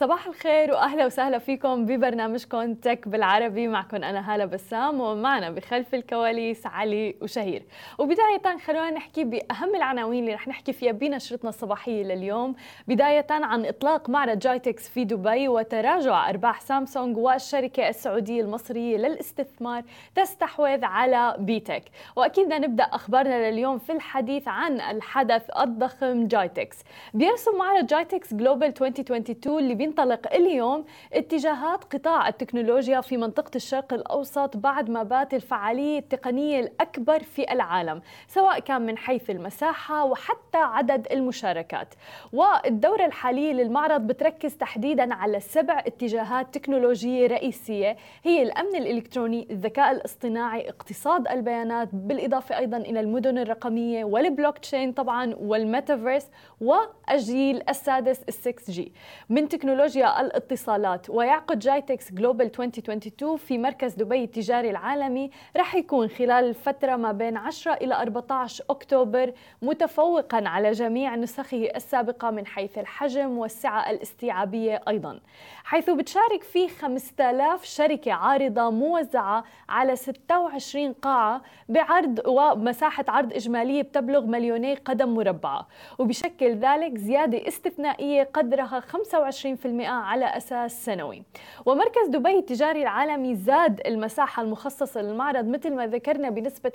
صباح الخير وأهلا وسهلا فيكم ببرنامجكم تك بالعربي. معكم أنا هالة بسام ومعنا بخلف الكواليس علي وشهير. وبداية خلونا نحكي بأهم العناوين اللي رح نحكي فيها بنشرتنا الصباحية لليوم. بداية عن إطلاق معرض GITEX في دبي وتراجع أرباح سامسونج والشركة السعودية المصرية للاستثمار تستحوذ على بيتك. وأكيد نبدأ أخبارنا لليوم في الحديث عن الحدث الضخم GITEX. بيرسم معرض GITEX Global 2022 اللي ينطلق اليوم اتجاهات قطاع التكنولوجيا في منطقة الشرق الأوسط بعد ما بات الفعالية التقنية الأكبر في العالم سواء كان من حيث المساحة وحتى عدد المشاركات. والدورة الحالية للمعرض بتركز تحديدا على سبع اتجاهات تكنولوجية رئيسية هي الأمن الإلكتروني الذكاء الاصطناعي اقتصاد البيانات بالإضافة أيضا إلى المدن الرقمية والبلوك تشين طبعا والميتافيرس والجيل السادس 6G من تكنولوجيا تكنولوجيا الاتصالات. ويعقد GITEX Global 2022 في مركز دبي التجاري العالمي. رح يكون خلال الفترة ما بين 10 إلى 14 أكتوبر متفوقا على جميع نسخه السابقة من حيث الحجم والسعة الاستيعابية أيضا. حيث بتشارك فيه 5000 شركة عارضة موزعة على 26 قاعة بعرض ومساحة عرض إجمالية بتبلغ مليوني قدم مربعة. وبشكل ذلك زيادة استثنائية قدرها 25% على أساس سنوي. ومركز دبي التجاري العالمي زاد المساحة المخصصة للمعرض مثل ما ذكرنا بنسبة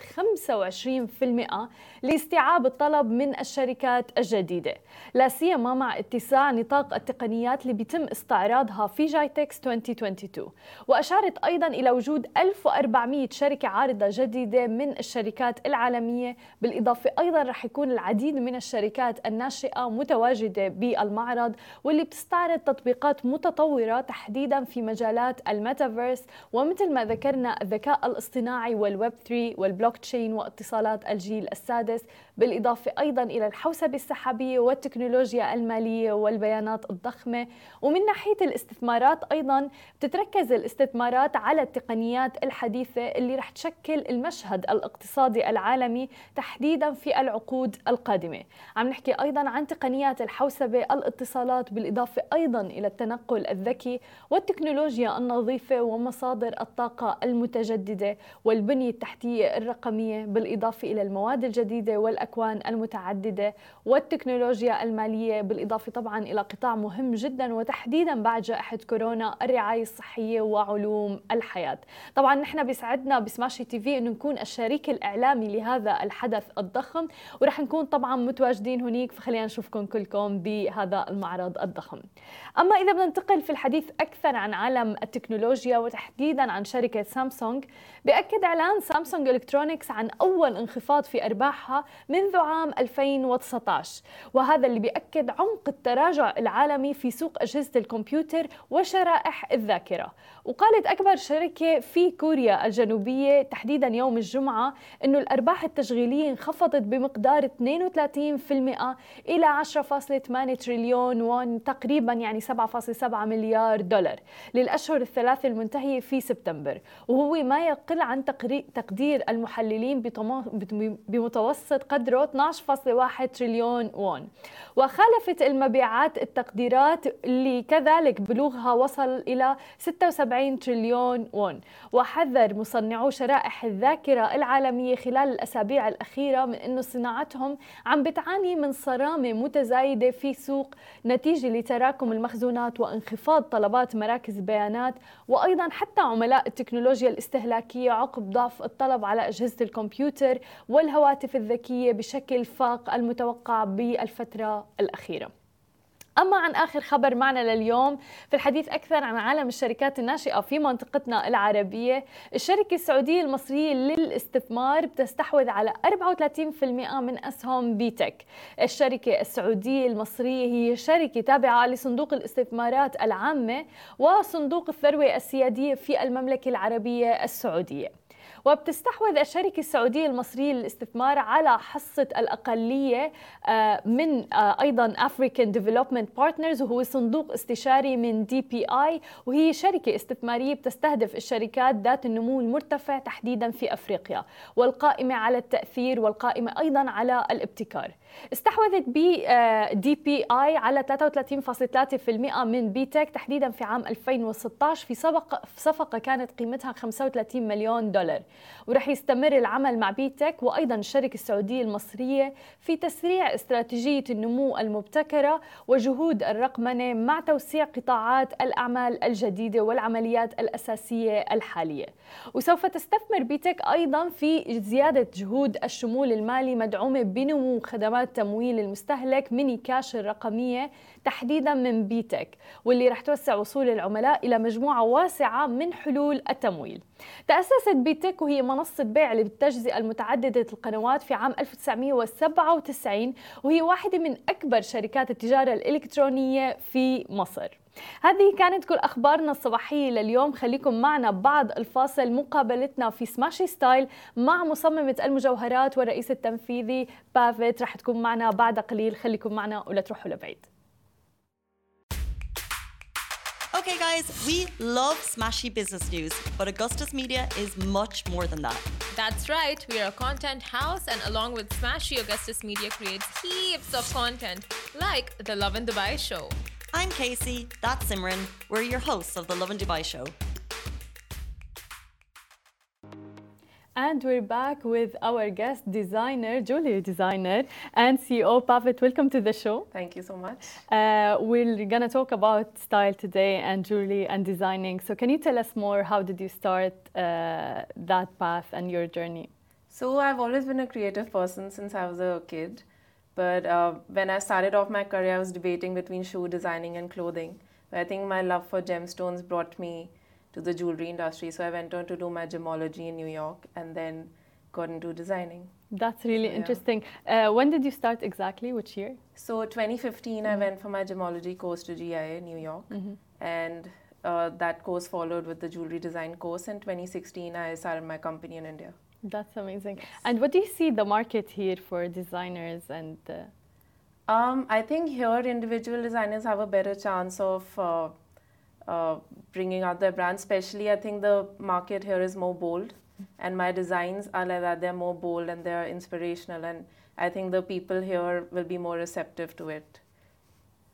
25% لاستيعاب الطلب من الشركات الجديدة. لا سيما مع اتساع نطاق التقنيات اللي بيتم استعراضها في جايتكس 2022 وأشارت أيضا إلى وجود 1400 شركة عارضة جديدة من الشركات العالمية. بالإضافة أيضا رح يكون العديد من الشركات الناشئة متواجدة بالمعرض واللي بتستعرض تطبيقات متطورة تحديدا في مجالات الميتافيرس ومثل ما ذكرنا الذكاء الاصطناعي والويب 3 والبلوك تشين واتصالات الجيل السادس بالإضافة أيضا إلى الحوسبة السحابية والتكنولوجيا المالية والبيانات الضخمة. ومن ناحية الاستثمارات أيضا بتتركز الاستثمارات على التقنيات الحديثة اللي رح تشكل المشهد الاقتصادي العالمي تحديدا في العقود القادمة. عم نحكي أيضا عن تقنيات الحوسبة الاتصالات بالإضافة أيضا إلى التنقل الذكي والتكنولوجيا النظيفة ومصادر الطاقة المتجددة والبنية التحتية الرقمية بالإضافة إلى المواد الجديدة والأكوان المتعددة والتكنولوجيا المالية بالإضافة طبعا إلى قطاع مهم جدا وتحديدا بعد جائحة كورونا الرعاية الصحية وعلوم الحياة. طبعا نحن بيسعدنا بسماشي تي في أنه نكون الشريك الإعلامي لهذا الحدث الضخم ورح نكون طبعا متواجدين هناك فخلينا نشوفكم كلكم بهذا المعرض الضخم. أما إذا بدنا ننتقل في الحديث أكثر عن عالم التكنولوجيا وتحديدا عن شركة سامسونج بأكد إعلان سامسونج إلكترونيكس عن أول انخفاض في أرباحها منذ عام 2019 وهذا اللي بيأكد عمق التراجع العالمي في سوق أجهزة الكمبيوتر وشرائح الذاكرة. وقالت أكبر شركة في كوريا الجنوبية تحديدا يوم الجمعة أنه الأرباح التشغيلية انخفضت بمقدار 32% إلى 10.8 تريليون وون تقريبا يعني 7.7 مليار دولار للأشهر الثلاث المنتهية في سبتمبر. وهو ما يقل عن تقدير المحللين بمتوسط قدره 12.1 تريليون وون وخالفت المبيعات التقديرات اللي كذلك بلوغها وصل إلى 76 تريليون وون وحذر مصنعو شرائح الذاكرة العالمية خلال الأسابيع الأخيرة من أنه صناعتهم عم بتعاني من صرامة متزايدة في سوق نتيجة لتراكم المخزونات وانخفاض طلبات مراكز البيانات وأيضا حتى عملاء التكنولوجيا الاستهلاكية عقب ضعف الطلب على أجهزة الكمبيوتر والهواتف الذكية بشكل فاق المتوقع بالفترة الأخيرة. أما عن آخر خبر معنا لليوم في الحديث أكثر عن عالم الشركات الناشئة في منطقتنا العربية الشركة السعودية المصرية للاستثمار بتستحوذ على 34% من أسهم بيتك. الشركة السعودية المصرية هي شركة تابعة لصندوق الاستثمارات العامة وصندوق الثروة السيادية في المملكة العربية السعودية. وبتستحوذ الشركة السعودية المصرية للاستثمار على حصة الأقلية آه، من آه، أيضا African Development Partners وهو صندوق استشاري من DPI وهي شركة استثمارية بتستهدف الشركات ذات النمو المرتفع تحديدا في أفريقيا والقائمة على التأثير والقائمة أيضا على الابتكار. استحوذت DPI على 33.3% من B.TECH تحديدا في عام 2016 في صفقة في صفقة كانت قيمتها 35 مليون دولار. ورح يستمر العمل مع B.TECH وأيضا الشركة السعودية المصرية في تسريع استراتيجية النمو المبتكرة وجهود الرقمنة مع توسيع قطاعات الأعمال الجديدة والعمليات الأساسية الحالية. وسوف تستثمر B.TECH أيضا في زيادة جهود الشمول المالي مدعومة بنمو خدمات تمويل المستهلك Mini Cash الرقمية تحديدا من B.TECH واللي رح توسع وصول العملاء إلى مجموعة واسعة من حلول التمويل. تأسست B.TECH وهي منصة بيع للتجزئة المتعددة القنوات في عام 1997 وهي واحدة من أكبر شركات التجارة الإلكترونية في مصر. هذه كانت كل أخبارنا الصباحية لليوم خليكم معنا بعد الفاصل مقابلتنا في Smashi Style مع مصممة المجوهرات والرئيس التنفيذي بافيت رح تكون معنا بعد قليل خليكم معنا ولا تروحوا لبعيد Okay, guys, we love smashy business news, but Augustus Media is much more than that. That's right, we are a content house, and along with Smashy, Augustus Media creates heaps of content, like the Love in Dubai show. I'm Casey, that's Simran. We're your hosts of the Love and Dubai show. And we're back with our guest designer, jewelry designer, and CEO Pavet. Welcome to the show. Thank you so much. Uh, we're gonna talk about style today and jewelry and designing. So, can you tell us more? How did you start uh, that path and your journey? So, I've always been a creative person since I was a kid. But uh, when I started off my career, I was debating between shoe designing and clothing. But I think my love for gemstones brought me to the jewelry industry. So I went on to do my gemology in New York and then got into designing. That's really yeah. interesting. Uh, when did you start exactly? Which year? So 2015, mm-hmm. I went for my gemology course to GIA New York, mm-hmm. and uh, that course followed with the jewelry design course. In 2016, I started my company in India. That's amazing. And what do you see the market here for designers and? Uh... Um, I think here individual designers have a better chance of uh, uh, bringing out their brand. Especially, I think the market here is more bold, and my designs are like that. They're more bold and they're inspirational, and I think the people here will be more receptive to it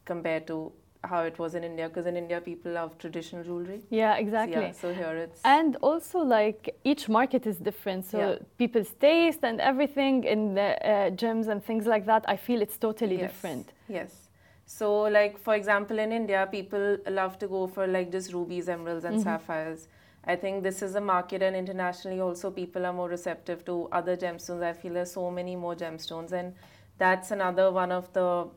compared to how it was in India because in India people love traditional jewelry. Yeah, exactly. Yeah, so here it's and also like each market is different. So yeah. people's taste and everything in the uh, gems and things like that, I feel it's totally yes. different. Yes. So like for example in India people love to go for like just rubies, emeralds and mm-hmm. sapphires. I think this is a market and internationally also people are more receptive to other gemstones. I feel there's so many more gemstones and that's another one of the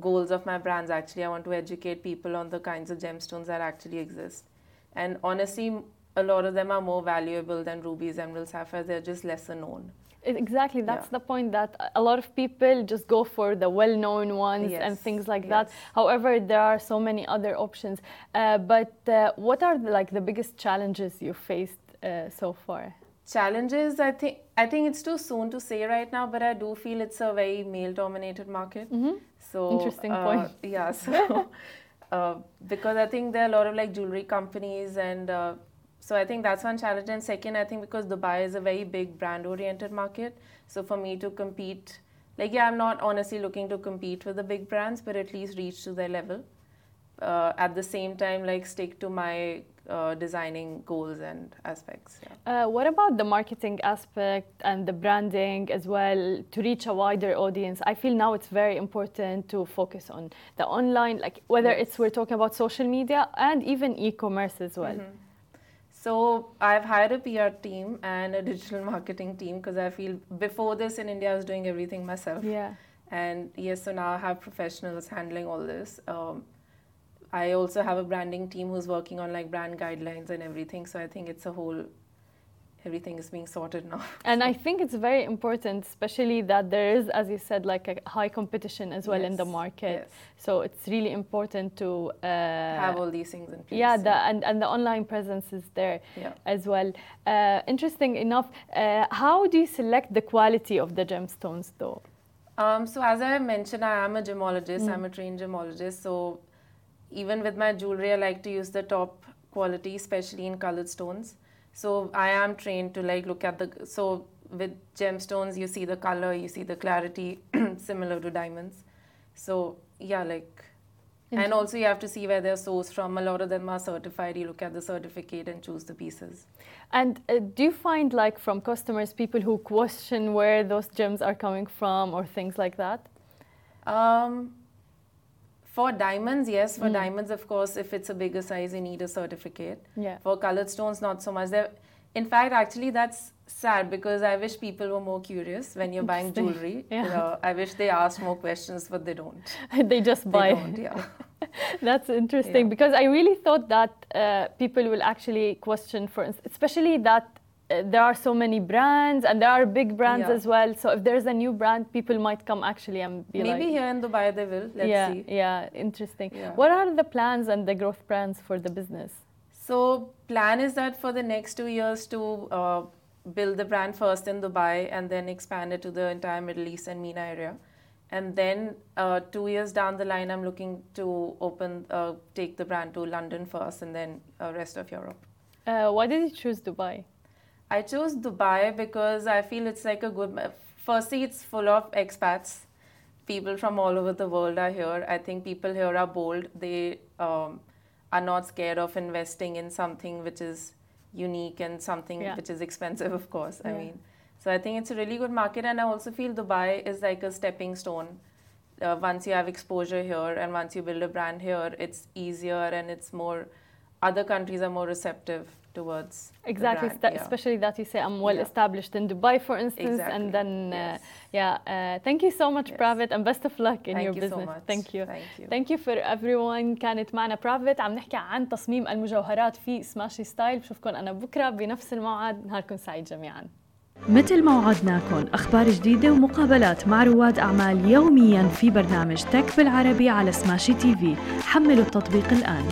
goals of my brands actually. I want to educate people on the kinds of gemstones that actually exist. And honestly, a lot of them are more valuable than rubies, emeralds, sapphires. They're just lesser known. Exactly, that's yeah. the point that a lot of people just go for the well known ones yes. and things like yes. that. However, there are so many other options. Uh, but uh, what are the, like the biggest challenges you faced uh, so far? Challenges, I think I think it's too soon to say right now, but I do feel it's a very male dominated market. Mm-hmm. So interesting uh, point. Yeah. So uh, because I think there are a lot of like jewelry companies, and uh, so I think that's one challenge. And second, I think because Dubai is a very big brand oriented market, so for me to compete, like yeah, I'm not honestly looking to compete with the big brands, but at least reach to their level. Uh, at the same time, like stick to my uh, designing goals and aspects. Yeah. Uh, what about the marketing aspect and the branding as well to reach a wider audience? I feel now it's very important to focus on the online, like whether yes. it's we're talking about social media and even e-commerce as well. Mm-hmm. So I've hired a PR team and a digital marketing team because I feel before this in India I was doing everything myself. Yeah. And yes, so now I have professionals handling all this. Um, I also have a branding team who's working on like brand guidelines and everything. So I think it's a whole everything is being sorted now. And I think it's very important, especially that there is, as you said, like a high competition as well in the market. yes. So it's really important to uh, Have all these things in place. yeah, the, and, and the online presence is there Yeah. as well. Uh, interesting enough, uh, how do you select the quality of the gemstones though? Um, so as I mentioned, I am a gemologist. I'm a trained gemologist. So even with my jewelry, I like to use the top quality, especially in colored stones. So I am trained to like look at the. So with gemstones, you see the color, you see the clarity, similar to diamonds. So yeah, like. And also, you have to see where they're sourced from. A lot of them are certified. You look at the certificate and choose the pieces. And uh, do you find like from customers people who question where those gems are coming from or things like that? Um, for diamonds, yes. For diamonds, of course, if it's a bigger size, you need a certificate. Yeah. For colored stones, not so much. There, in fact, actually, that's sad because I wish people were more curious when you're buying jewelry. Yeah. You know, I wish they asked more questions, but they don't. they just They buy. don't. Yeah. That's interesting Yeah. because I really thought that uh, people will actually question, for especially that there are so many brands and there are big brands Yeah. as well. So if there's a new brand, people might come actually and be Maybe like, here in Dubai they will. Let's yeah, see. yeah, interesting. Yeah. What are the plans and the growth plans for the business? So plan is that for the next two years to uh, build the brand first in Dubai and then expand it to the entire Middle East and MENA area. And then uh, two years down the line, I'm looking to open, uh, take the brand to London first and then uh, rest of Europe. Uh, why did you choose Dubai? I chose Dubai because I feel it's like a good. Firstly, it's full of expats. People from all over the world are here. I think people here are bold. They um, are not scared of investing in something which is unique and something Yeah. which is expensive, of course. I mean, so I think it's a really good market, and I also feel Dubai is like a stepping stone. Uh, once you have exposure here and once you build a brand here, it's easier and it's more. Other countries are more receptive towards the Exactly, brand, sta- yeah. especially that you say I'm well Yeah. established in Dubai, for instance, Exactly, and then uh, yes. yeah. Uh, thank you so much, Yes. Pravit, and best of luck in Thank your you so business. much. Thank you. Thank you. Thank you for everyone كانت معنا برايفت عم نحكي عن تصميم المجوهرات في سماشي ستايل بشوفكم أنا بكره بنفس الموعد نهاركم سعيد جميعا مثل ما وعدناكم أخبار جديدة ومقابلات مع رواد أعمال يومياً في برنامج تك بالعربي على سماشي تي في حملوا التطبيق الآن